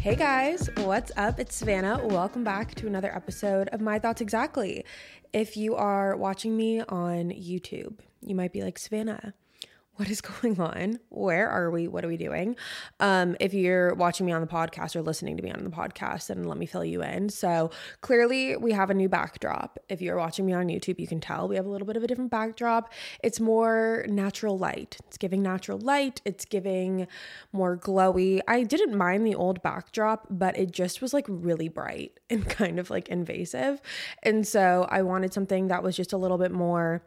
Hey guys, what's up? It's Savannah. Welcome back to another episode of My Thoughts Exactly. If you are watching me on YouTube, you might be like, Savannah, what is going on? Where are we? What are we doing? Um, if you're watching me on the podcast or listening to me on the podcast, then let me fill you in. So clearly, we have a new backdrop. If you're watching me on YouTube, you can tell we have a little bit of a different backdrop. It's more natural light. It's giving natural light. It's giving more glowy. I didn't mind the old backdrop, but it just was like really bright and kind of like invasive. And so I wanted something that was just a little bit more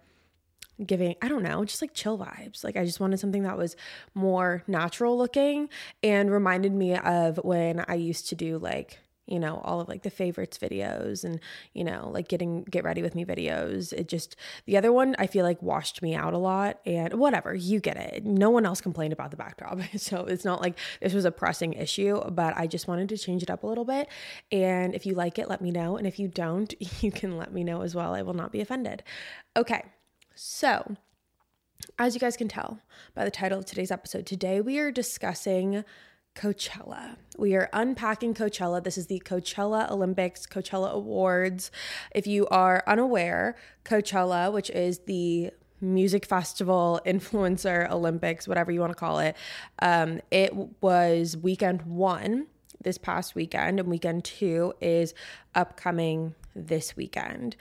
giving i don't know just like chill vibes. Like i just wanted something that was more natural looking and reminded me of when i used to do like you know all of like the favorites videos and you know like getting get ready with me videos. It just the other one i feel like washed me out a lot and whatever you get it. No one else complained about the backdrop. So it's not like this was a pressing issue but i just wanted to change it up a little bit. And if you like it let me know. And if you don't you can let me know as well. I will not be offended. Okay so, as you guys can tell by the title of today's episode, today we are discussing Coachella. We are unpacking Coachella. This is the Coachella Olympics, Coachella Awards. If you are unaware, Coachella, which is the music festival, influencer Olympics, whatever you want to call it, um, it was weekend one this past weekend, and weekend two is upcoming this weekend.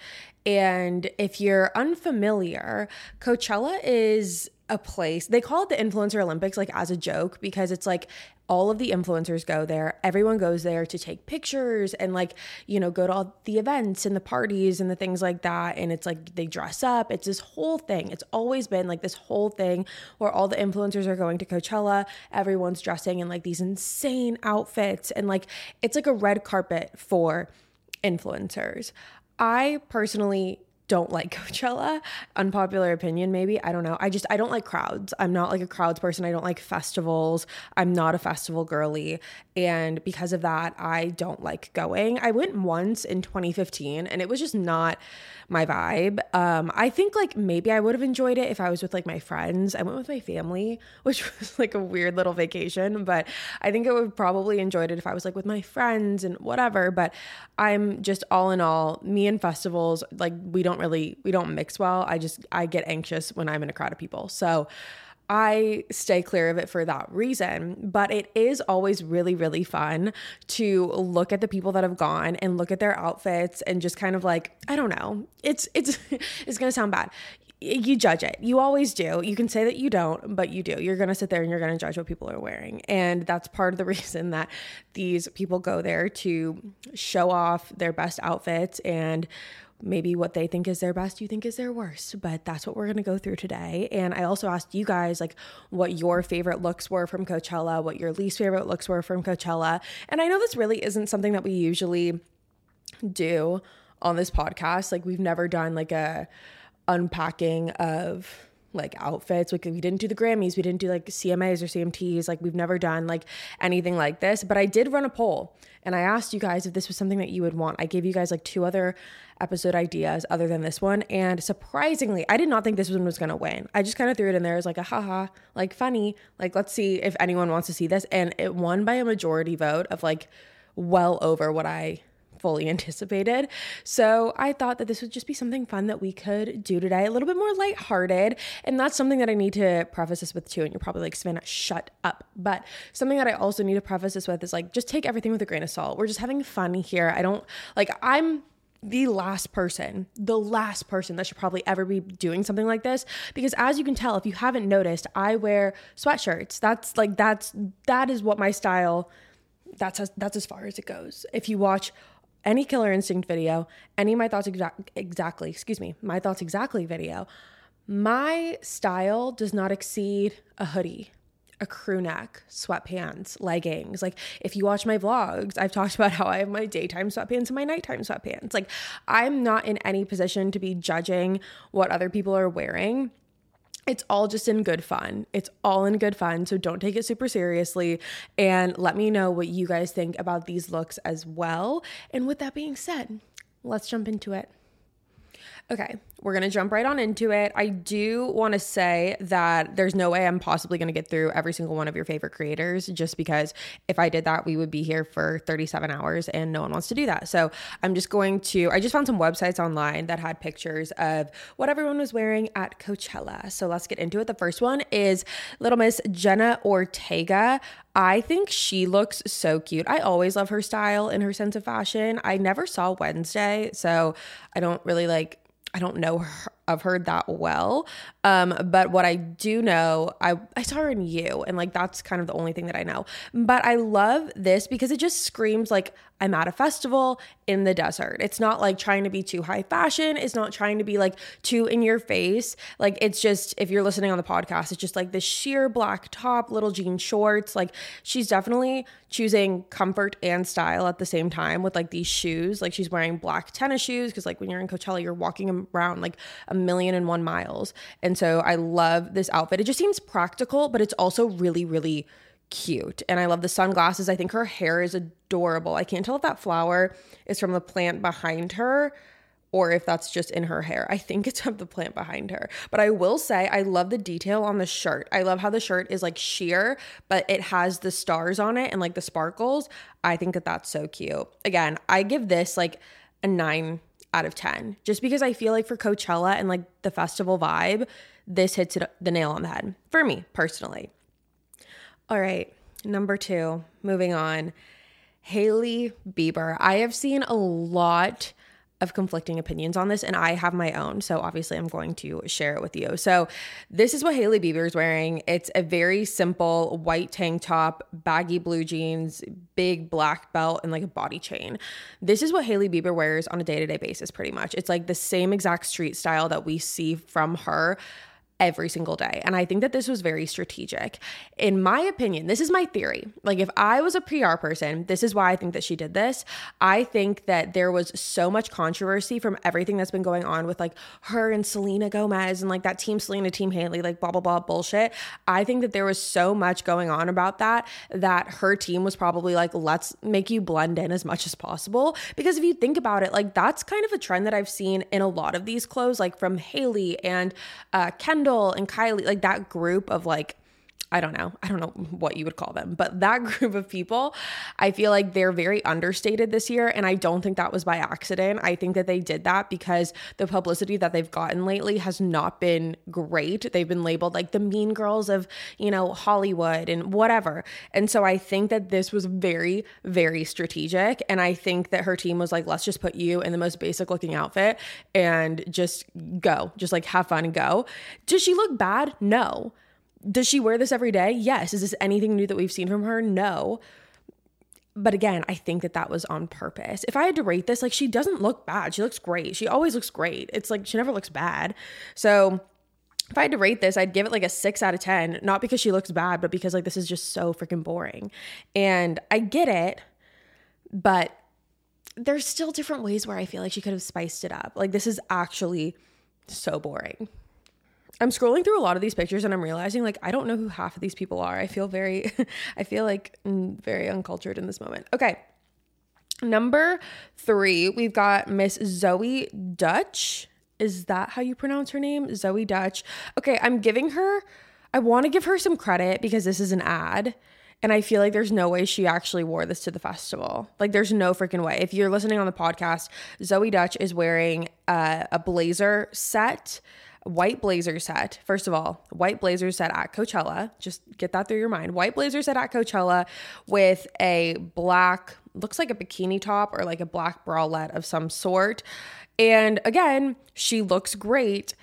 And if you're unfamiliar, Coachella is a place, they call it the Influencer Olympics, like as a joke, because it's like all of the influencers go there. Everyone goes there to take pictures and, like, you know, go to all the events and the parties and the things like that. And it's like they dress up. It's this whole thing. It's always been like this whole thing where all the influencers are going to Coachella. Everyone's dressing in like these insane outfits. And like, it's like a red carpet for influencers. I personally don't like Coachella. Unpopular opinion, maybe. I don't know. I just, I don't like crowds. I'm not like a crowds person. I don't like festivals. I'm not a festival girly. And because of that, I don't like going. I went once in 2015 and it was just not my vibe. Um, I think like maybe I would have enjoyed it if I was with like my friends. I went with my family, which was like a weird little vacation, but I think I would probably enjoyed it if I was like with my friends and whatever. But I'm just all in all, me and festivals, like we don't really we don't mix well. I just I get anxious when I'm in a crowd of people. So I stay clear of it for that reason. But it is always really, really fun to look at the people that have gone and look at their outfits and just kind of like, I don't know. It's it's it's gonna sound bad. You judge it. You always do. You can say that you don't, but you do. You're going to sit there and you're going to judge what people are wearing. And that's part of the reason that these people go there to show off their best outfits and maybe what they think is their best you think is their worst but that's what we're going to go through today and i also asked you guys like what your favorite looks were from coachella what your least favorite looks were from coachella and i know this really isn't something that we usually do on this podcast like we've never done like a unpacking of like outfits. Like we didn't do the Grammys, we didn't do like CMAs or CMTs. Like we've never done like anything like this. But I did run a poll and I asked you guys if this was something that you would want. I gave you guys like two other episode ideas other than this one. And surprisingly, I did not think this one was gonna win. I just kind of threw it in there as like a haha, like funny. Like let's see if anyone wants to see this. And it won by a majority vote of like well over what I fully anticipated. So I thought that this would just be something fun that we could do today, a little bit more lighthearted. And that's something that I need to preface this with too. And you're probably like, Savannah, shut up. But something that I also need to preface this with is like, just take everything with a grain of salt. We're just having fun here. I don't like, I'm the last person, the last person that should probably ever be doing something like this. Because as you can tell, if you haven't noticed, I wear sweatshirts. That's like, that's, that is what my style, that's, as, that's as far as it goes. If you watch any Killer Instinct video, any My Thoughts Exa- Exactly, excuse me, My Thoughts Exactly video, my style does not exceed a hoodie, a crew neck, sweatpants, leggings. Like if you watch my vlogs, I've talked about how I have my daytime sweatpants and my nighttime sweatpants. Like I'm not in any position to be judging what other people are wearing it's all just in good fun. It's all in good fun. So don't take it super seriously. And let me know what you guys think about these looks as well. And with that being said, let's jump into it. Okay, we're going to jump right on into it. I do want to say that there's no way I'm possibly going to get through every single one of your favorite creators just because if I did that, we would be here for 37 hours and no one wants to do that. So I'm just going to, I just found some websites online that had pictures of what everyone was wearing at Coachella. So let's get into it. The first one is Little Miss Jenna Ortega. I think she looks so cute. I always love her style and her sense of fashion. I never saw Wednesday, so I don't really like I don't know her, of her that well. Um, but what I do know, I, I saw her in you, and like that's kind of the only thing that I know. But I love this because it just screams like I'm at a festival in the desert. It's not like trying to be too high fashion. It's not trying to be like too in your face. Like it's just, if you're listening on the podcast, it's just like this sheer black top, little jean shorts. Like she's definitely choosing comfort and style at the same time with like these shoes. Like she's wearing black tennis shoes because like when you're in Coachella, you're walking around like a million and one miles. And so I love this outfit. It just seems practical, but it's also really, really cute. And I love the sunglasses. I think her hair is adorable. I can't tell if that flower is from the plant behind her or if that's just in her hair. I think it's of the plant behind her. But I will say, I love the detail on the shirt. I love how the shirt is like sheer, but it has the stars on it and like the sparkles. I think that that's so cute. Again, I give this like a nine out of 10 just because I feel like for Coachella and like the festival vibe, this hits the nail on the head for me personally. All right, number two, moving on. Hailey Bieber. I have seen a lot of conflicting opinions on this, and I have my own. So obviously, I'm going to share it with you. So, this is what Hailey Bieber is wearing. It's a very simple white tank top, baggy blue jeans, big black belt, and like a body chain. This is what Hailey Bieber wears on a day to day basis, pretty much. It's like the same exact street style that we see from her every single day. And I think that this was very strategic. In my opinion, this is my theory. Like, if I was a PR person, this is why I think that she did this. I think that there was so much controversy from everything that's been going on with like her and Selena Gomez and like that team Selena, team Hailey, like blah, blah, blah bullshit. I think that there was so much going on about that that her team was probably like, let's make you blend in as much as possible. Because if you think about it, like that's kind of a trend that I've seen in a lot of these clothes, like from Hailey and uh, Kendall Kendall and Kylie, like that group of like I don't know. I don't know what you would call them, but that group of people, I feel like they're very understated this year. And I don't think that was by accident. I think that they did that because the publicity that they've gotten lately has not been great. They've been labeled like the mean girls of, you know, Hollywood and whatever. And so I think that this was very, very strategic. And I think that her team was like, let's just put you in the most basic looking outfit and just go, just like have fun and go. Does she look bad? No. Does she wear this every day? Yes. Is this anything new that we've seen from her? No. But again, I think that that was on purpose. If I had to rate this, like she doesn't look bad. She looks great. She always looks great. It's like she never looks bad. So if I had to rate this, I'd give it like a six out of 10, not because she looks bad, but because like this is just so freaking boring. And I get it, but there's still different ways where I feel like she could have spiced it up. Like this is actually so boring. I'm scrolling through a lot of these pictures and I'm realizing like I don't know who half of these people are. I feel very I feel like mm, very uncultured in this moment. Okay. Number 3, we've got Miss Zoe Dutch. Is that how you pronounce her name? Zoe Dutch. Okay, I'm giving her I want to give her some credit because this is an ad. And I feel like there's no way she actually wore this to the festival. Like, there's no freaking way. If you're listening on the podcast, Zoe Dutch is wearing uh, a blazer set white blazer set. First of all, white blazer set at Coachella. Just get that through your mind. White blazer set at Coachella with a black, looks like a bikini top or like a black bralette of some sort. And again, she looks great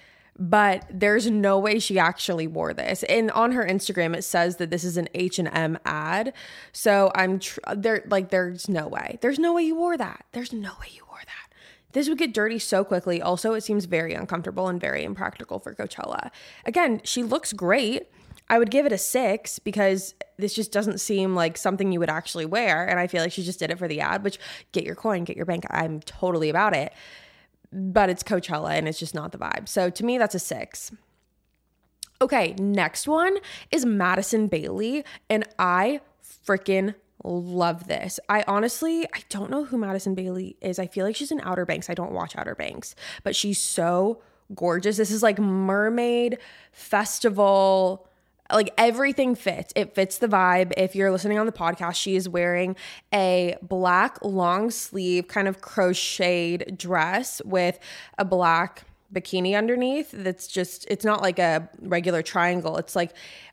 but there's no way she actually wore this. And on her Instagram it says that this is an H&M ad. So I'm tr- there like there's no way. There's no way you wore that. There's no way you wore that. This would get dirty so quickly. Also, it seems very uncomfortable and very impractical for Coachella. Again, she looks great. I would give it a six because this just doesn't seem like something you would actually wear. And I feel like she just did it for the ad, which get your coin, get your bank. I'm totally about it. But it's Coachella and it's just not the vibe. So to me, that's a six. Okay, next one is Madison Bailey. And I freaking love this. I honestly, I don't know who Madison Bailey is. I feel like she's in Outer Banks. I don't watch Outer Banks, but she's so gorgeous. This is like mermaid festival. Like everything fits. It fits the vibe. If you're listening on the podcast, she is wearing a black long sleeve kind of crocheted dress with a black bikini underneath that's just it's not like a regular triangle it's like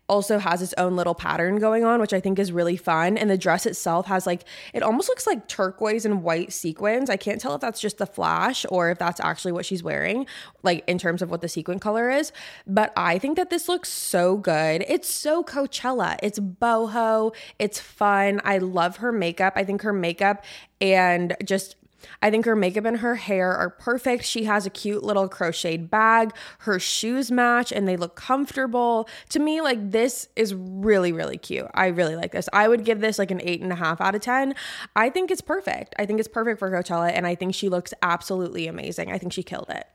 also has its own little pattern going on which i think is really fun. And the dress itself has like it almost looks like turquoise and white sequins. I can't tell if that's just the flash or if that's actually what she's wearing like in terms of what the sequin color is. But i think that this looks so good. It's so coachella. It's boho. It's fun. I love her makeup. I think her makeup and just I think her makeup and her hair are perfect. She has a cute little crocheted bag. Her shoes match and they look comfortable. To me, like this is really, really cute. I really like this. I would give this like an eight and a half out of 10. I think it's perfect. I think it's perfect for Coachella and I think she looks absolutely amazing. I think she killed it.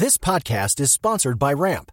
This podcast is sponsored by Ramp.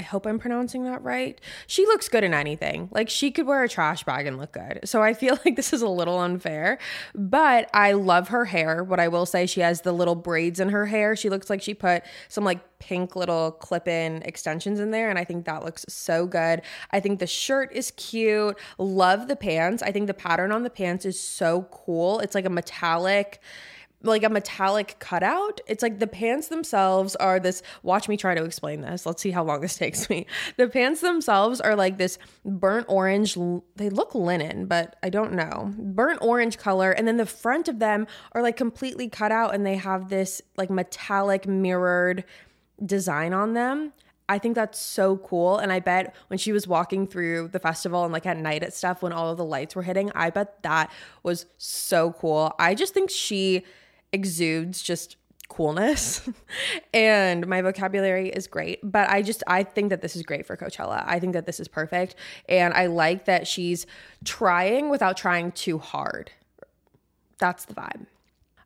I hope I'm pronouncing that right. She looks good in anything. Like she could wear a trash bag and look good. So I feel like this is a little unfair, but I love her hair. What I will say, she has the little braids in her hair. She looks like she put some like pink little clip in extensions in there. And I think that looks so good. I think the shirt is cute. Love the pants. I think the pattern on the pants is so cool. It's like a metallic like a metallic cutout. It's like the pants themselves are this. Watch me try to explain this. Let's see how long this takes me. The pants themselves are like this burnt orange. They look linen, but I don't know. Burnt orange color. And then the front of them are like completely cut out and they have this like metallic mirrored design on them. I think that's so cool. And I bet when she was walking through the festival and like at night at stuff when all of the lights were hitting, I bet that was so cool. I just think she exudes just coolness. And my vocabulary is great but i just i think that this is great for coachella. I think that this is perfect. And i like that she's trying without trying too hard. That's the vibe.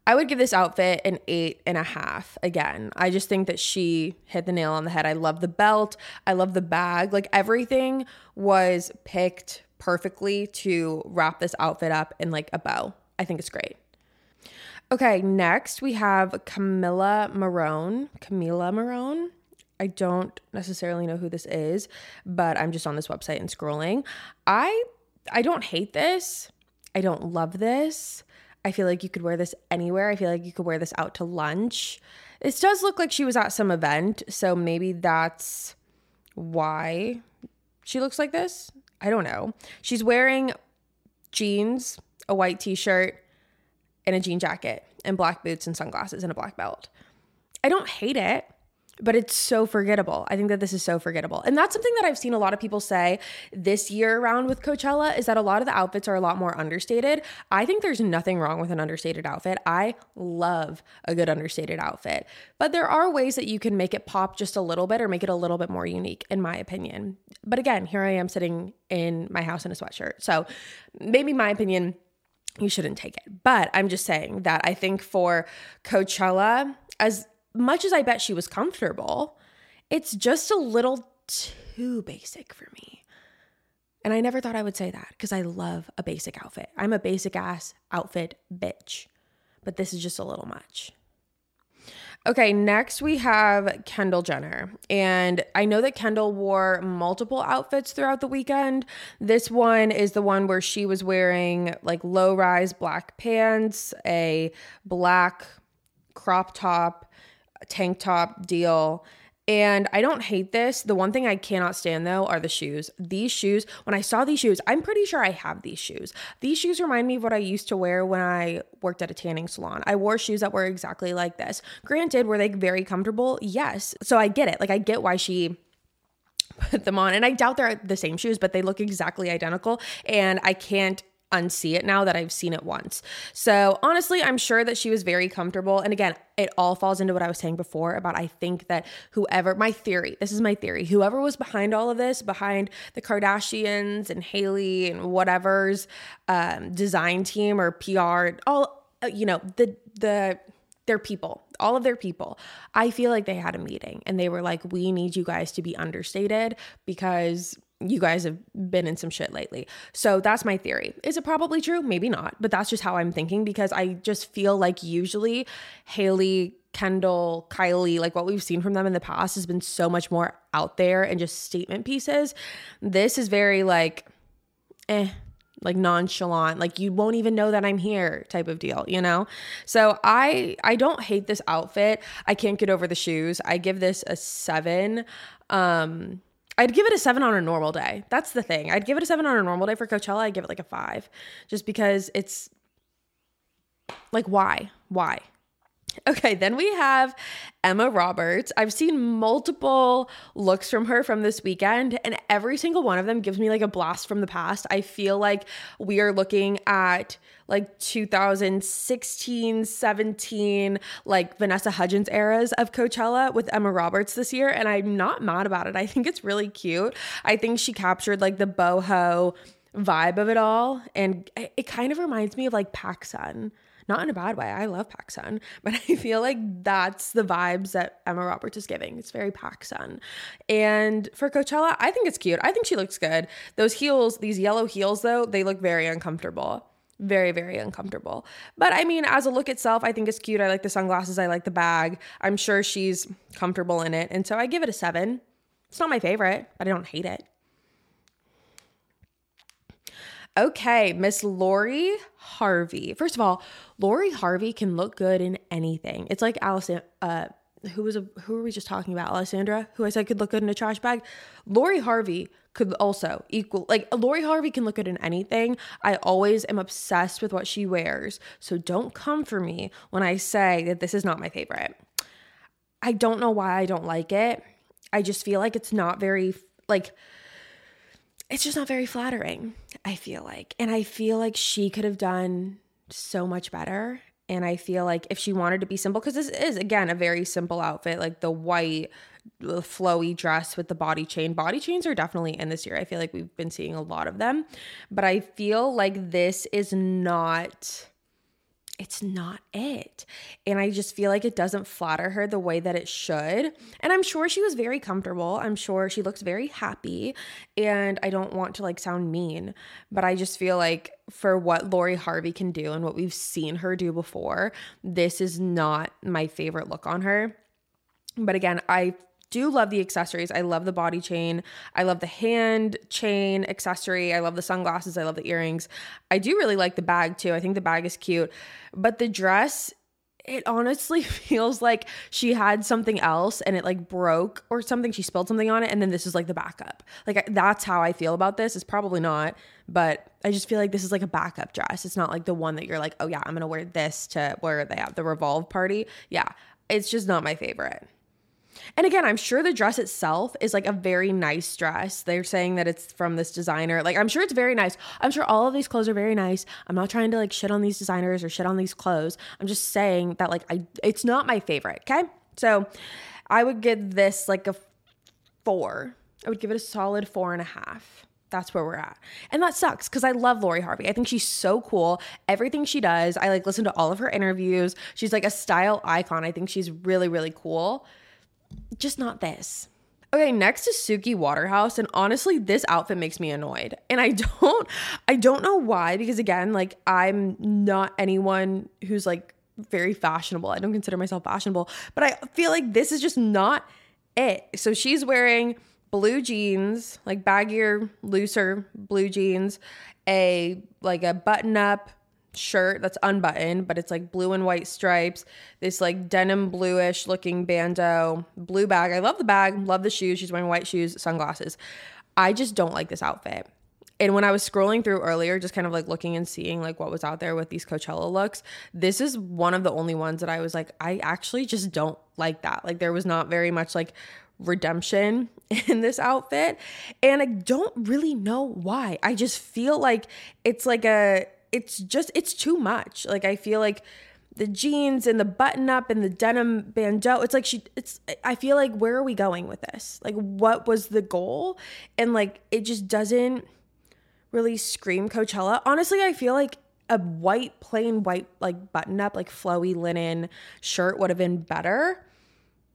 I would give this outfit an eight and a half again. I just think that she hit the nail on the head. I love the belt. I love the bag. Like everything was picked perfectly to wrap this outfit up in like a bow. I think it's great Okay, next we have Camilla Morrone. Camila Morrone. I don't necessarily know who this is, but I'm just on this website and scrolling. I I don't hate this. I don't love this. I feel like you could wear this anywhere. I feel like you could wear this out to lunch. This does look like she was at some event, so maybe that's why she looks like this. I don't know. She's wearing jeans, a white t-shirt, and a jean jacket and black boots and sunglasses and a black belt. I don't hate it, but it's so forgettable. I think that this is so forgettable. And that's something that I've seen a lot of people say this year around with Coachella is that a lot of the outfits are a lot more understated. I think there's nothing wrong with an understated outfit. I love a good understated outfit. But there are ways that you can make it pop just a little bit or make it a little bit more unique in my opinion. But again, here I am sitting in my house in a sweatshirt. So maybe my opinion you shouldn't take it. But I'm just saying that I think for Coachella, as much as I bet she was comfortable, it's just a little too basic for me. And I never thought I would say that because I love a basic outfit. I'm a basic ass outfit bitch, but this is just a little much. Okay, next we have Kendall Jenner. And I know that Kendall wore multiple outfits throughout the weekend. This one is the one where she was wearing like low rise black pants, a black crop top, tank top deal and I don't hate this. The one thing I cannot stand though are the shoes. These shoes, when I saw these shoes, I'm pretty sure I have these shoes. These shoes remind me of what I used to wear when I worked at a tanning salon. I wore shoes that were exactly like this. Granted, were they very comfortable? Yes. So I get it. Like I get why she put them on. And I doubt they're the same shoes, but they look exactly identical. And I can't unsee it now that I've seen it once. So honestly, I'm sure that she was very comfortable. And again, it all falls into what I was saying before about I think that whoever, my theory, this is my theory, whoever was behind all of this, behind the Kardashians and Hailey and whatever's um, design team or PR, all, uh, you know, the, the, their people, all of their people. I feel like they had a meeting and they were like, we need you guys to be understated because you guys have been in some shit lately. So that's my theory. Is it probably true? Maybe not, but that's just how I'm thinking because I just feel like usually Hailey, Kendall, Kylie, like what we've seen from them in the past has been so much more out there and just statement pieces. This is very like, eh, like nonchalant like you won't even know that i'm here type of deal you know so i i don't hate this outfit i can't get over the shoes i give this a seven um I'd give it a seven on a normal day. That's the thing. I'd give it a seven on a normal day for Coachella. I'd give it like a five just because it's like, why? Why? Okay, then we have Emma Roberts. I've seen multiple looks from her from this weekend, and every single one of them gives me like a blast from the past. I feel like we are looking at like 2016, 17, like Vanessa Hudgens eras of Coachella with Emma Roberts this year, and I'm not mad about it. I think it's really cute. I think she captured like the boho vibe of it all, and it kind of reminds me of like PacSun not in a bad way. I love PacSun, but I feel like that's the vibes that Emma Roberts is giving. It's very PacSun. And for Coachella, I think it's cute. I think she looks good. Those heels, these yellow heels though, they look very uncomfortable. Very, very uncomfortable. But I mean, as a look itself, I think it's cute. I like the sunglasses. I like the bag. I'm sure she's comfortable in it. And so I give it a seven. It's not my favorite, but I don't hate it. Okay, Miss Lori Harvey. First of all, Lori Harvey can look good in anything. It's like Allison, uh, who was a who were we just talking about? Alessandra, who I said could look good in a trash bag. Lori Harvey could also equal like Lori Harvey can look good in anything. I always am obsessed with what she wears. So don't come for me when I say that this is not my favorite. I don't know why I don't like it. I just feel like it's not very like it's just not very flattering, I feel like. And I feel like she could have done so much better. And I feel like if she wanted to be simple, because this is, again, a very simple outfit, like the white, flowy dress with the body chain. Body chains are definitely in this year. I feel like we've been seeing a lot of them. But I feel like this is not it's not it. And I just feel like it doesn't flatter her the way that it should. And I'm sure she was very comfortable. I'm sure she looks very happy. And I don't want to like sound mean, but I just feel like for what Lori Harvey can do and what we've seen her do before, this is not my favorite look on her. But again, I do love the accessories. I love the body chain. I love the hand chain accessory. I love the sunglasses. I love the earrings. I do really like the bag too. I think the bag is cute. But the dress, it honestly feels like she had something else and it like broke or something. She spilled something on it and then this is like the backup. Like that's how I feel about this. It's probably not, but I just feel like this is like a backup dress. It's not like the one that you're like, oh yeah, I'm gonna wear this to where they have the revolve party. Yeah, it's just not my favorite. And again, I'm sure the dress itself is like a very nice dress. They're saying that it's from this designer. Like, I'm sure it's very nice. I'm sure all of these clothes are very nice. I'm not trying to like shit on these designers or shit on these clothes. I'm just saying that like I it's not my favorite, okay? So I would give this like a four. I would give it a solid four and a half. That's where we're at. And that sucks because I love Lori Harvey. I think she's so cool. Everything she does, I like listen to all of her interviews. She's like a style icon. I think she's really, really cool just not this. Okay, next is Suki Waterhouse and honestly this outfit makes me annoyed. And I don't I don't know why because again, like I'm not anyone who's like very fashionable. I don't consider myself fashionable, but I feel like this is just not it. So she's wearing blue jeans, like baggier, looser blue jeans, a like a button up shirt that's unbuttoned, but it's like blue and white stripes, this like denim bluish looking bandeau, blue bag. I love the bag, love the shoes. She's wearing white shoes, sunglasses. I just don't like this outfit. And when I was scrolling through earlier, just kind of like looking and seeing like what was out there with these Coachella looks, this is one of the only ones that I was like, I actually just don't like that. Like there was not very much like redemption in this outfit. And I don't really know why. I just feel like it's like a it's just it's too much. Like I feel like the jeans and the button up and the denim bandeau. It's like she it's I feel like where are we going with this? Like what was the goal? And like it just doesn't really scream Coachella. Honestly, I feel like a white plain white like button up like flowy linen shirt would have been better.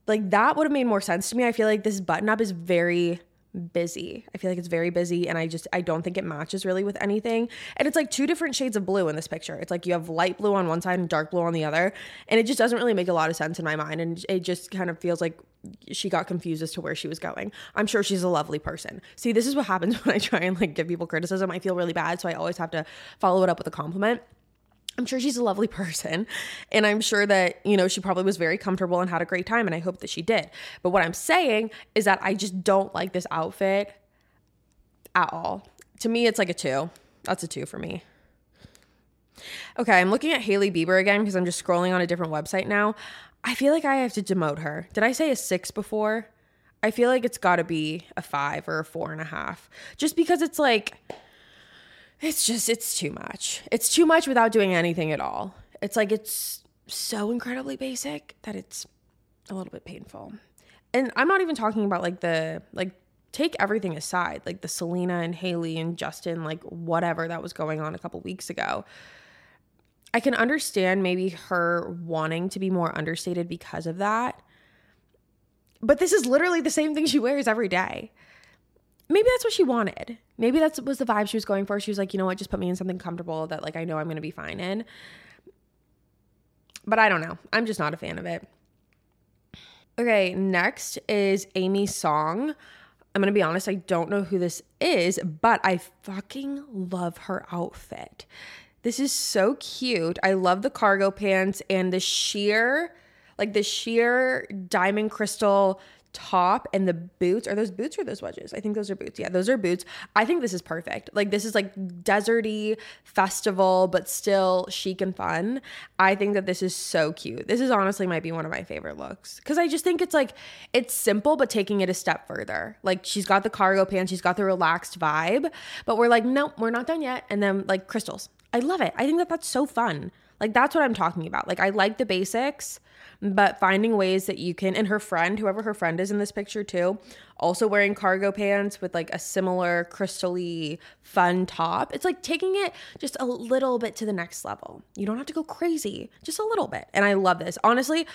Like that would have made more sense to me. I feel like this button up is very busy. I feel like it's very busy and I just I don't think it matches really with anything. And it's like two different shades of blue in this picture. It's like you have light blue on one side and dark blue on the other, and it just doesn't really make a lot of sense in my mind and it just kind of feels like she got confused as to where she was going. I'm sure she's a lovely person. See, this is what happens when I try and like give people criticism. I feel really bad, so I always have to follow it up with a compliment. I'm sure she's a lovely person. And I'm sure that, you know, she probably was very comfortable and had a great time. And I hope that she did. But what I'm saying is that I just don't like this outfit at all. To me, it's like a two. That's a two for me. Okay, I'm looking at Hailey Bieber again because I'm just scrolling on a different website now. I feel like I have to demote her. Did I say a six before? I feel like it's got to be a five or a four and a half. Just because it's like, it's just it's too much. It's too much without doing anything at all. It's like it's so incredibly basic that it's a little bit painful. And I'm not even talking about like the like take everything aside, like the Selena and Hailey and Justin like whatever that was going on a couple weeks ago. I can understand maybe her wanting to be more understated because of that. But this is literally the same thing she wears every day maybe that's what she wanted. Maybe that was the vibe she was going for. She was like, you know what, just put me in something comfortable that like I know I'm gonna be fine in. But I don't know. I'm just not a fan of it. Okay, next is Aimee Song. I'm gonna be honest, I don't know who this is, but I fucking love her outfit. This is so cute. I love the cargo pants and the sheer, like the sheer diamond crystal top and the boots are those boots or those wedges? I think those are boots. Yeah those are boots. I think this is perfect. Like this is like deserty festival but still chic and fun. I think that this is so cute. This is honestly might be one of my favorite looks. Because i just think it's like it's simple but taking it a step further. Like she's got the cargo pants she's got the relaxed vibe but we're like nope we're not done yet. And then like crystals. I love it. I think that that's so fun. Like that's what i'm talking about. Like i like the basics but finding ways that you can and her friend whoever her friend is in this picture too also wearing cargo pants with like a similar crystally fun top it's like taking it just a little bit to the next level. You don't have to go crazy just a little bit. And i love this. Honestly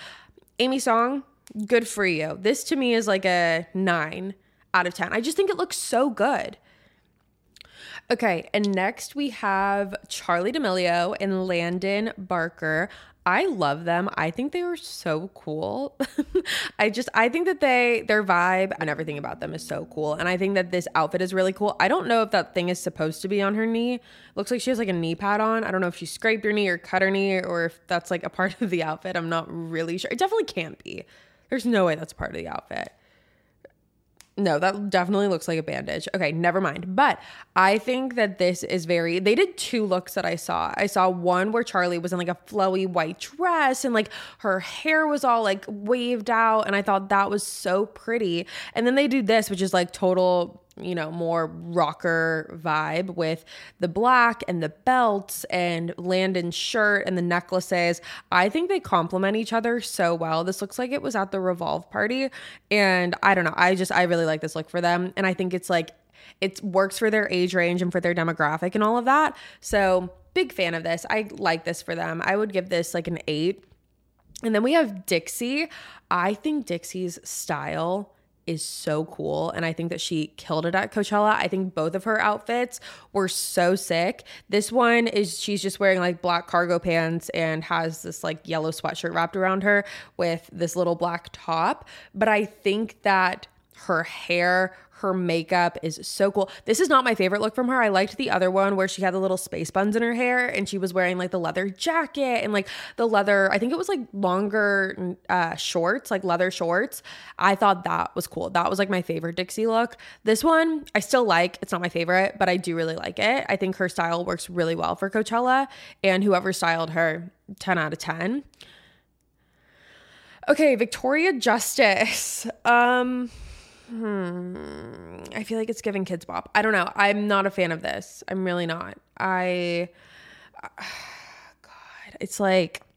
Aimee Song good for you. This to me is like a 9 out of 10 i just think it looks so good. Okay, and next we have Charli D'Amelio and Landon Barker. I love them. I think they were so cool. I just I think that they their vibe and everything about them is so cool. And I think that this outfit is really cool. I don't know if that thing is supposed to be on her knee. Looks like she has like a knee pad on. I don't know if she scraped her knee or cut her knee or if that's like a part of the outfit. I'm not really sure. It definitely can't be. There's no way that's part of the outfit. No, that definitely looks like a bandage. Okay, never mind. But I think that this is very, they did two looks that I saw. I saw one where Charli was in like a flowy white dress and like her hair was all like waved out. And I thought that was so pretty. And then they do this, which is like total you know, more rocker vibe with the black and the belts and Landon's shirt and the necklaces. I think they complement each other so well. This looks like it was at the Revolve party. And I don't know. I just, I really like this look for them. And I think it's like, it works for their age range and for their demographic and all of that. So, big fan of this. I like this for them. I would give this like an eight. And then we have Dixie. I think Dixie's style is so cool. And I think that she killed it at Coachella. I think both of her outfits were so sick. This one is she's just wearing like black cargo pants and has this like yellow sweatshirt wrapped around her with this little black top. But I think that her hair, her makeup is so cool. This is not my favorite look from her. I liked the other one where she had the little space buns in her hair and she was wearing like the leather jacket and like the leather, I think it was like longer uh, shorts, like leather shorts. I thought that was cool. That was like my favorite Dixie look. This one I still like. It's not my favorite, but I do really like it. I think her style works really well for Coachella and whoever styled her, 10 out of 10. Okay, Victoria Justice. Um Hmm. I feel like it's giving Kidz Bop. I don't know. I'm not a fan of this. I'm really not. I. God, it's like.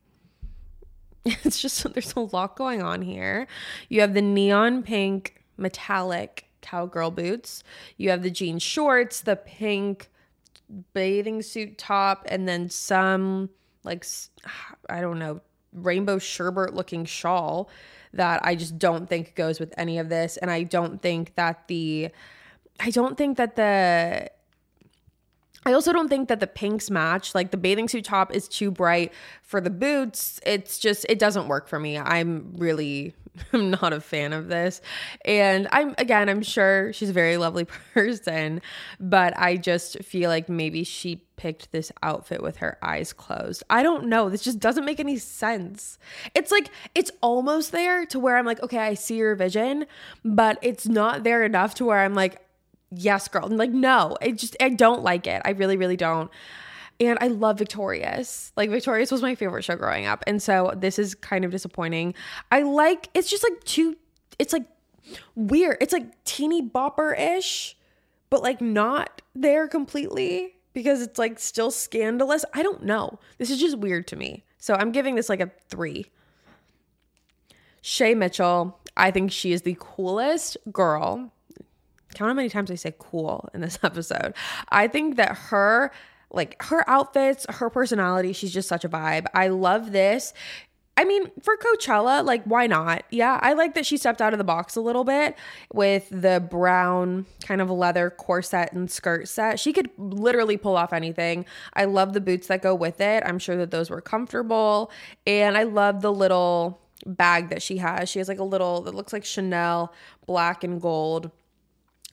It's just there's a lot going on here. You have the neon pink metallic cowgirl boots. You have the jean shorts, the pink bathing suit top, and then some like I don't know rainbow sherbet looking shawl that I just don't think goes with any of this. And I don't think that the, I don't think that the, I also don't think that the pinks match. Like the bathing suit top is too bright for the boots. It's just, it doesn't work for me. I'm really, I'm not a fan of this. And I'm, again, I'm sure she's a very lovely person, but I just feel like maybe she picked this outfit with her eyes closed. I don't know. This just doesn't make any sense. It's like, it's almost there to where I'm like, okay, I see your vision, but it's not there enough to where I'm like, yes, girl. I'm like, no, I just, I don't like it. I really, really don't. And I love Victorious. Like Victorious was my favorite show growing up. And so this is kind of disappointing. I like it's just like too it's like weird. It's like teeny bopper-ish, but like not there completely because it's like still scandalous. I don't know. This is just weird to me. So I'm giving this like a 3. Shay Mitchell, I think she is the coolest girl. Count how many times I say cool in this episode. I think that her like her outfits, her personality, she's just such a vibe. I love this. I mean, for Coachella, like, why not? Yeah, I like that she stepped out of the box a little bit with the brown kind of leather corset and skirt set. She could literally pull off anything. I love the boots that go with it. I'm sure that those were comfortable. And I love the little bag that she has. She has like a little that looks like Chanel black and gold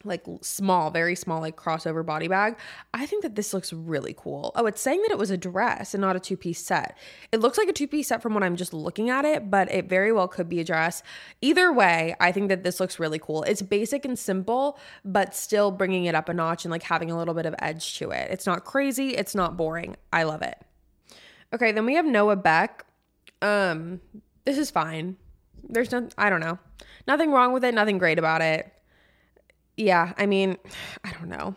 like small, very small, like crossover body bag. I think that this looks really cool. Oh, it's saying that it was a dress and not a two piece set. It looks like a two piece set from what I'm just looking at it, but it very well could be a dress. Either way, I think that this looks really cool. It's basic and simple, but still bringing it up a notch and like having a little bit of edge to it. It's not crazy, it's not boring. I love it. Okay, then we have Noah Beck. Um, this is fine. There's no, I don't know, nothing wrong with it, nothing great about it yeah, I mean, I don't know.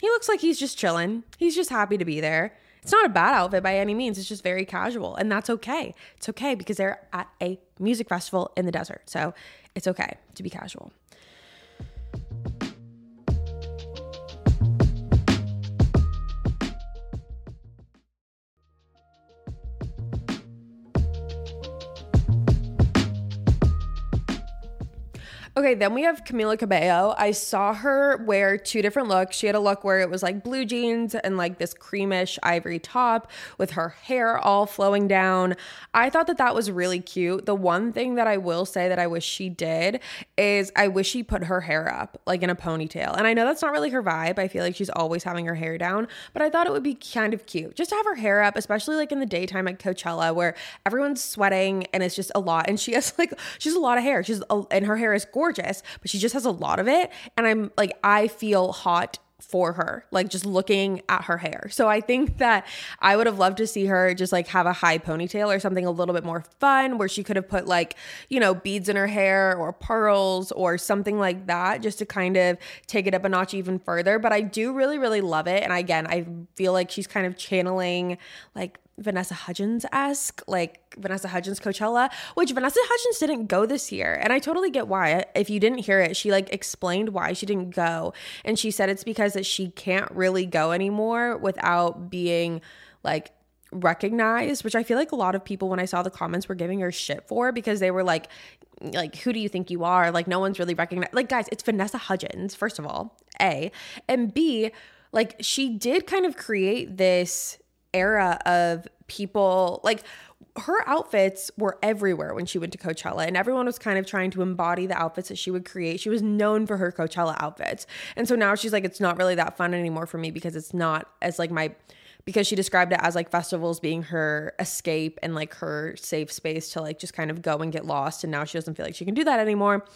He looks like he's just chilling. He's just happy to be there. It's not a bad outfit by any means. It's just very casual, and that's okay. It's okay because they're at a music festival in the desert. So it's okay to be casual. Okay, then we have Camila Cabello. I saw her wear two different looks. She had a look where it was like blue jeans and like this creamish ivory top with her hair all flowing down. I thought that that was really cute. The one thing that I will say that I wish she did is I wish she put her hair up like in a ponytail. And I know that's not really her vibe. I feel like she's always having her hair down, but I thought it would be kind of cute just to have her hair up, especially like in the daytime at Coachella where everyone's sweating and it's just a lot. And she has like, she's a lot of hair. She's, a, and her hair is gorgeous gorgeous, but she just has a lot of it. And I'm like, I feel hot for her, like just looking at her hair. So I think that I would have loved to see her just like have a high ponytail or something a little bit more fun where she could have put like, you know, beads in her hair or pearls or something like that just to kind of take it up a notch even further. But I do really, really love it. And again, I feel like she's kind of channeling like Vanessa Hudgens esque, like Vanessa Hudgens Coachella, which Vanessa Hudgens didn't go this year. And I totally get why. If you didn't hear it, she like explained why she didn't go. And she said it's because that she can't really go anymore without being like recognized, which I feel like a lot of people when I saw the comments were giving her shit for because they were like like who do you think you are? Like no one's really recognized like guys, it's Vanessa Hudgens, first of all. A. And B, like she did kind of create this era of people like her outfits were everywhere when she went to Coachella, and everyone was kind of trying to embody the outfits that she would create. She was known for her Coachella outfits. And so now she's like, it's not really that fun anymore for me because it's not as like my because she described it as like festivals being her escape and like her safe space to like just kind of go and get lost. And now she doesn't feel like she can do that anymore.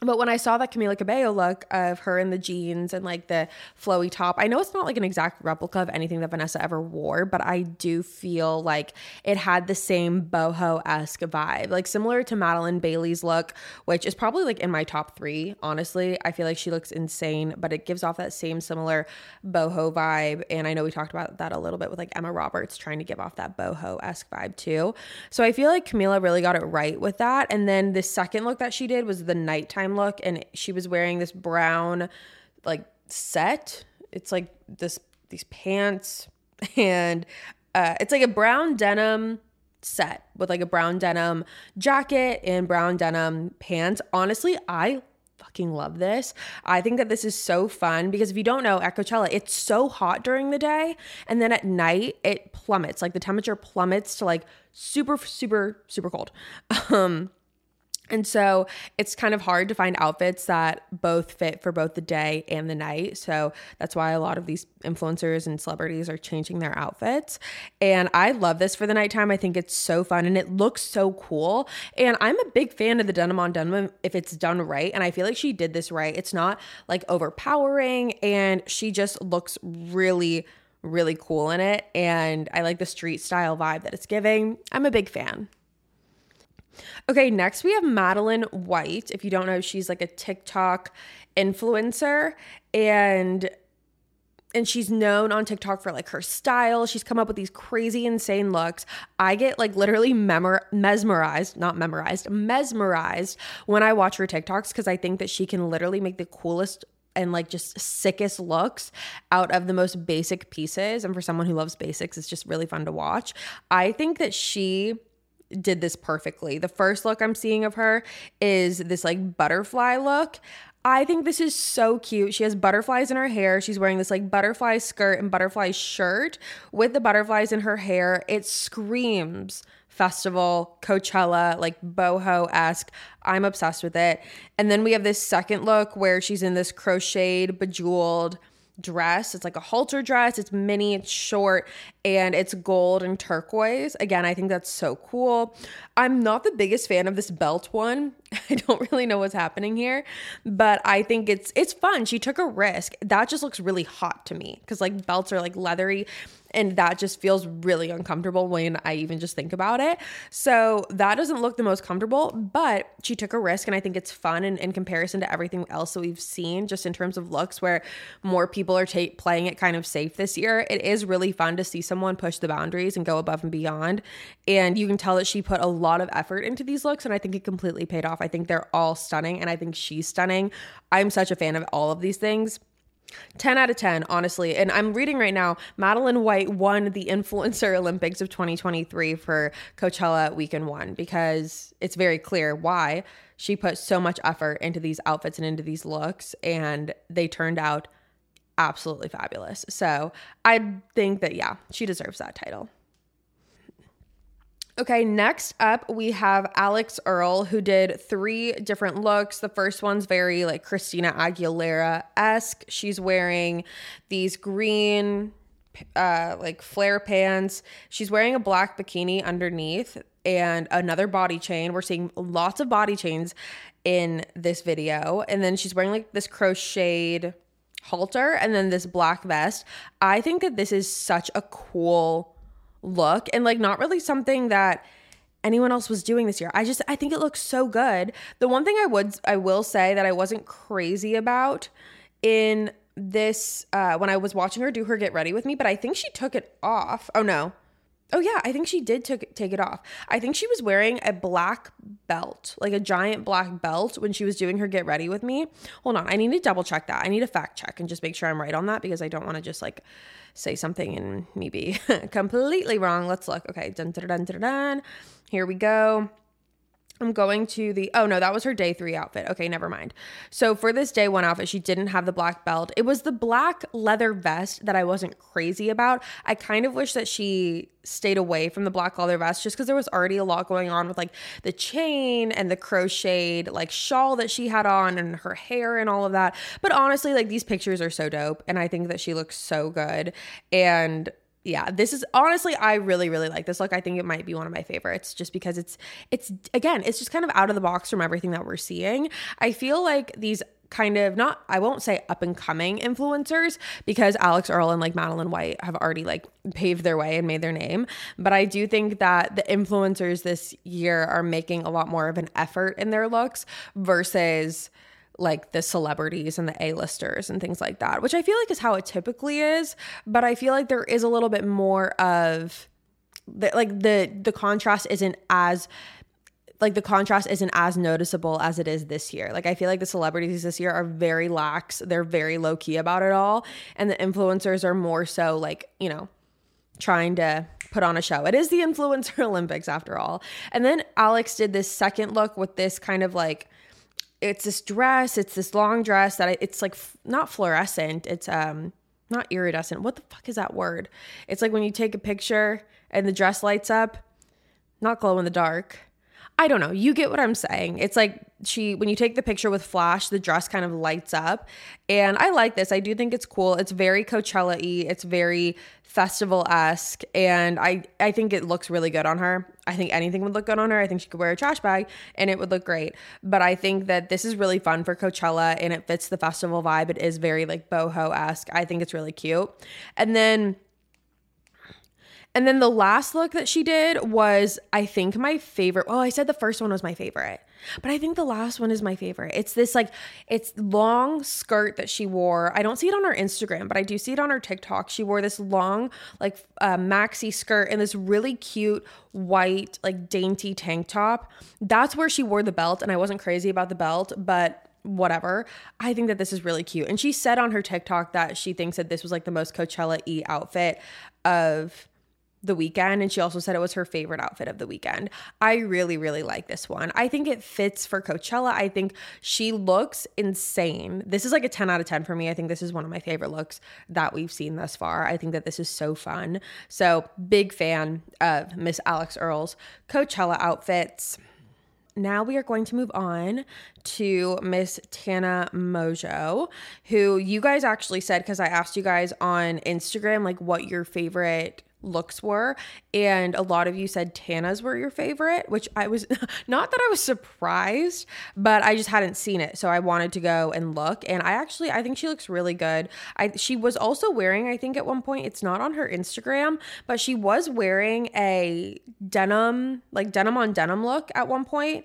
But when I saw that Camila Cabello look of her in the jeans and like the flowy top, I know it's not like an exact replica of anything that Vanessa ever wore, but I do feel like it had the same boho esque vibe, like similar to Madeline Bailey's look, which is probably like in my top three. Honestly, I feel like she looks insane, but it gives off that same similar boho vibe. And I know we talked about that a little bit with like Emma Roberts trying to give off that boho esque vibe too. So I feel like Camila really got it right with that. And then the second look that she did was the nighttime look and she was wearing this brown like set it's like this these pants and uh, it's like a brown denim set with like a brown denim jacket and brown denim pants honestly i fucking love this. I think that this is so fun because if you don't know, at Coachella, it's so hot during the day and then at night it plummets. Like the temperature plummets to like super super super cold. Um and so it's kind of hard to find outfits that both fit for both the day and the night. So that's why a lot of these influencers and celebrities are changing their outfits. And I love this for the nighttime. I think it's so fun and it looks so cool. And I'm a big fan of the denim on denim if it's done right. And I feel like she did this right. It's not like overpowering and she just looks really really cool in it and I like the street style vibe that it's giving. I'm a big fan. Okay, next we have Madeline White. If you don't know, she's like a TikTok influencer and and she's known on TikTok for like her style. She's come up with these crazy insane looks. I get like literally memor- mesmerized, not memorized, mesmerized when I watch her TikToks cuz I think that she can literally make the coolest and like just sickest looks out of the most basic pieces. And for someone who loves basics, it's just really fun to watch. I think that she did this perfectly. The first look I'm seeing of her is this like butterfly look. I think this is so cute. She has butterflies in her hair. She's wearing this like butterfly skirt and butterfly shirt with the butterflies in her hair. It screams festival, Coachella, like boho esque. I'm obsessed with it. And then we have this second look where she's in this crocheted, bejeweled, dress. It's like a halter dress. It's mini, it's short, and it's gold and turquoise. Again, I think that's so cool. I'm not the biggest fan of this belt one. I don't really know what's happening here, but I think it's it's fun. She took a risk. That just looks really hot to me cuz like belts are like leathery and that just feels really uncomfortable when I even just think about it. So that doesn't look the most comfortable, but she took a risk and I think it's fun in, in comparison to everything else that we've seen just in terms of looks where more people are playing it kind of safe this year. It is really fun to see someone push the boundaries and go above and beyond. And you can tell that she put a lot of effort into these looks and I think it completely paid off. I think they're all stunning and I think she's stunning. I'm such a fan of all of these things. 10 out of 10, honestly. And I'm reading right now, Madeline White won the Influencer Olympics of 2023 for Coachella Weekend 1 because it's very clear why she put so much effort into these outfits and into these looks, and they turned out absolutely fabulous. So I think that, yeah, she deserves that title. Okay, next up we have Alix Earle, who did three different looks. The first one's very like Christina Aguilera esque. She's wearing these green, uh, like flare pants. She's wearing a black bikini underneath and another body chain. We're seeing lots of body chains in this video. And then she's wearing like this crocheted halter and then this black vest. I think that this is such a cool look and like not really something that anyone else was doing this year. I just I think it looks so good. The one thing I would I will say that I wasn't crazy about in this uh when I was watching her do her get ready with me, but I think she took it off. Oh no. Oh yeah, I think she did took take it off. I think she was wearing a black belt, like a giant black belt when she was doing her get ready with me. Hold on, I need to double check that. I need to fact check and just make sure I'm right on that because I don't want to just like say something and me be completely wrong. Let's look. Okay, dun dun dun dun dun. Here we go. I'm going to the oh no, that was her day three outfit. Okay, never mind. So for this day one outfit, she didn't have the black belt. It was the black leather vest that I wasn't crazy about. I kind of wish that she stayed away from the black leather vest just because there was already a lot going on with like the chain and the crocheted like shawl that she had on and her hair and all of that. But honestly, like these pictures are so dope and I think that she looks so good. And yeah, this is honestly I really really like this look. I think it might be one of my favorites just because it's it's again, it's just kind of out of the box from everything that we're seeing. I feel like these kind of not I won't say up and coming influencers because Alix Earle and like Madeline White have already like paved their way and made their name, but I do think that the influencers this year are making a lot more of an effort in their looks versus like the celebrities and the A-listers and things like that, which I feel like is how it typically is, but I feel like there is a little bit more of the, like the the contrast isn't as like the contrast isn't as noticeable as it is this year. Like I feel like the celebrities this year are very lax. They're very low key about it all and the influencers are more so like, you know, trying to put on a show. It is the influencer Olympics after all. And then Alix did this second look with this kind of like it's this dress, it's this long dress that I, it's like f- not fluorescent, it's um not iridescent. What the fuck is that word? It's like when you take a picture and the dress lights up, not glow in the dark. I don't know. You get what I'm saying. It's like she when you take the picture with flash, the dress kind of lights up. And I like this. I do think it's cool. It's very Coachella-y. It's very festival-esque and I I think it looks really good on her. I think anything would look good on her. I think she could wear a trash bag and it would look great. But I think that this is really fun for Coachella and it fits the festival vibe. It is very like boho-esque. I think it's really cute. And then and then the last look that she did was, I think, my favorite. Well, I said the first one was my favorite, but I think the last one is my favorite. It's this like, it's long skirt that she wore. I don't see it on her Instagram, but I do see it on her TikTok. She wore this long, like, uh, maxi skirt and this really cute white, like, dainty tank top. That's where she wore the belt, and I wasn't crazy about the belt, but whatever. I think that this is really cute. And she said on her TikTok that she thinks that this was like the most Coachella e outfit of the weekend and she also said it was her favorite outfit of the weekend. I really really like this one. I think it fits for Coachella. I think she looks insane. This is like a 10 out of 10 for me. I think this is one of my favorite looks that we've seen thus far. I think that this is so fun. So, big fan of Miss Alix Earle's Coachella outfits. Now we are going to move on to Miss Tana Mongeau, who you guys actually said because I asked you guys on Instagram like what your favorite looks were and a lot of you said Tana's were your favorite which I was not that I was surprised but I just hadn't seen it so I wanted to go and look and I actually I think she looks really good. I she was also wearing I think at one point it's not on her Instagram but she was wearing a denim like denim on denim look at one point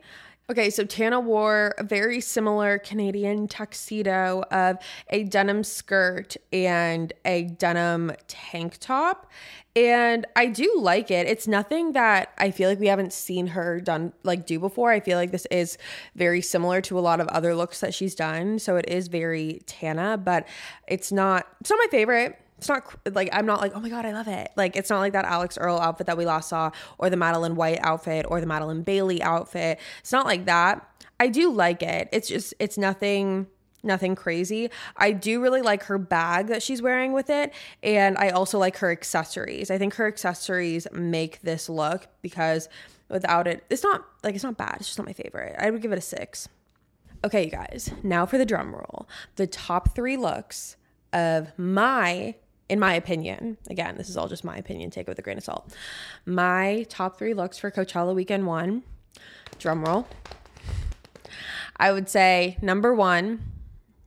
Okay, so Tana wore a very similar Canadian tuxedo of a denim skirt and a denim tank top. And I do like it. It's nothing that I feel like we haven't seen her done like do before. I feel like this is very similar to a lot of other looks that she's done. So it is very Tana, but it's not it's not my favorite it's not like I'm not like, oh my God, I love it. Like, it's not like that Alix Earle outfit that we last saw, or the Madeline White outfit, or the Madeline Bailey outfit. It's not like that. I do like it. It's just, it's nothing nothing crazy. I do really like her bag that she's wearing with it. And I also like her accessories. I think her accessories make this look because without it, it's not like it's not bad. It's just not my favorite. I would give it a six. Okay, you guys, now for the drum roll. The top three looks of my in my opinion, again, this is all just my opinion, take it with a grain of salt. My top three looks for Coachella weekend one, drum roll. I would say number one,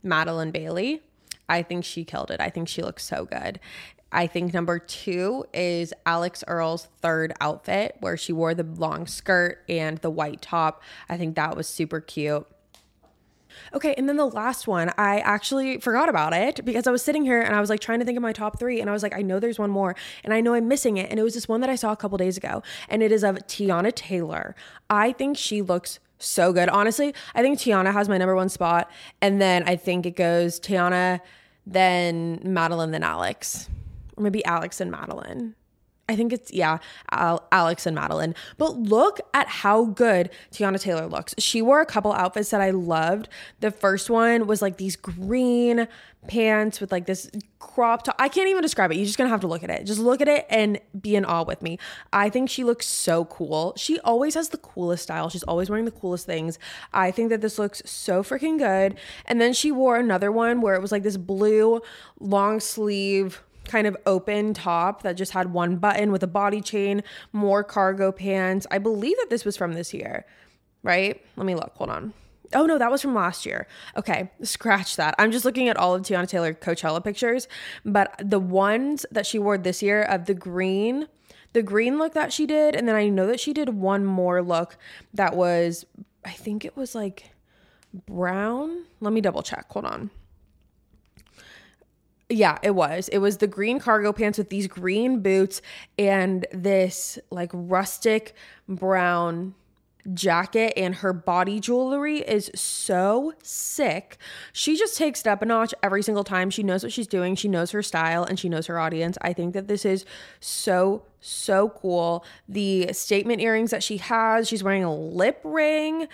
Madeline Bailey. I think she killed it. I think she looks so good. I think number two is Alix Earle's third outfit, where she wore the long skirt and the white top. I think that was super cute. Okay, and then the last one, I actually forgot about it because I was sitting here and I was like trying to think of my top three, and I was like, I know there's one more, and I know I'm missing it. And it was this one that I saw a couple days ago, and it is of Teyana Taylor. I think she looks so good. Honestly, I think Teyana has my number one spot, and then I think it goes Teyana, then Madeline, then Alix, or maybe Alix and Madeline. I think it's, yeah, Al- Alix and Madeline. But look at how good Teyana Taylor looks. She wore a couple outfits that I loved. The first one was like these green pants with like this crop top. I can't even describe it. You're just gonna have to look at it. Just look at it and be in awe with me. I think she looks so cool. She always has the coolest style. She's always wearing the coolest things. I think that this looks so freaking good. And then she wore another one where it was like this blue long sleeve kind of open top that just had one button with a body chain, more cargo pants. I believe that this was from this year, right? Let me look. Hold on. Oh no, that was from last year. Okay, scratch that. I'm just looking at all of Teyana Taylor Coachella pictures, but the ones that she wore this year of the green, the green look that she did, and then I know that she did one more look that was, I think it was like brown. Let me double check. Hold on. Yeah, it was. It was the green cargo pants with these green boots and this like rustic brown jacket and her body jewelry is so sick. She just takes it up a notch every single time. She knows what she's doing. She knows her style and she knows her audience. I think that this is so so cool. The statement earrings that she has, she's wearing a lip ring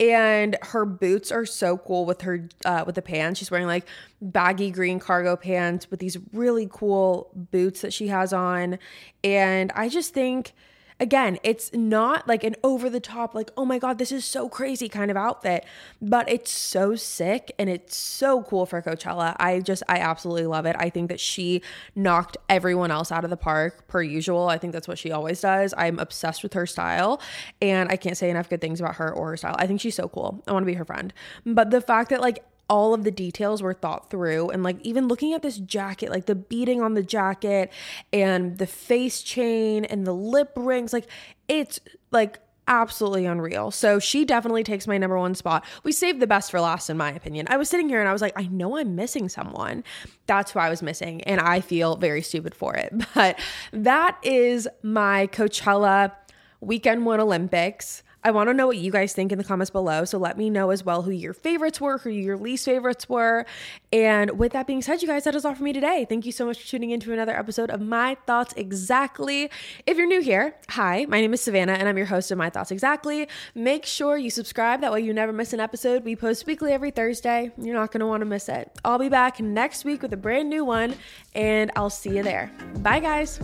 and her boots are so cool with her uh, with the pants. She's wearing like baggy green cargo pants with these really cool boots that she has on. And i just think again it's not like an over the top like oh my god this is so crazy kind of outfit but it's so sick and it's so cool for coachella. I just i absolutely love it. I think that she knocked everyone else out of the park per usual. I think that's what she always does. I'm obsessed with her style and i can't say enough good things about her or her style. I think she's so cool. I want to be her friend. But the fact that like all of the details were thought through and like even looking at this jacket like the beading on the jacket and the face chain and the lip rings like it's like absolutely unreal. So she definitely takes my number one spot. We saved the best for last, in my opinion. I was sitting here and I was like, I know I'm missing someone. That's who I was missing. And I feel very stupid for it. But that is my Coachella weekend one Olympics. I want to know what you guys think in the comments below. So let me know as well who your favorites were, who your least favorites were. And with that being said, you guys, that is all for me today. Thank you so much for tuning in to another episode of My Thoughts Exactly. If you're new here, hi, my name is Savannah and I'm your host of My Thoughts Exactly. Make sure you subscribe. That way you never miss an episode. We post weekly every Thursday. You're not going to want to miss it. I'll be back next week with a brand new one and I'll see you there. Bye, guys.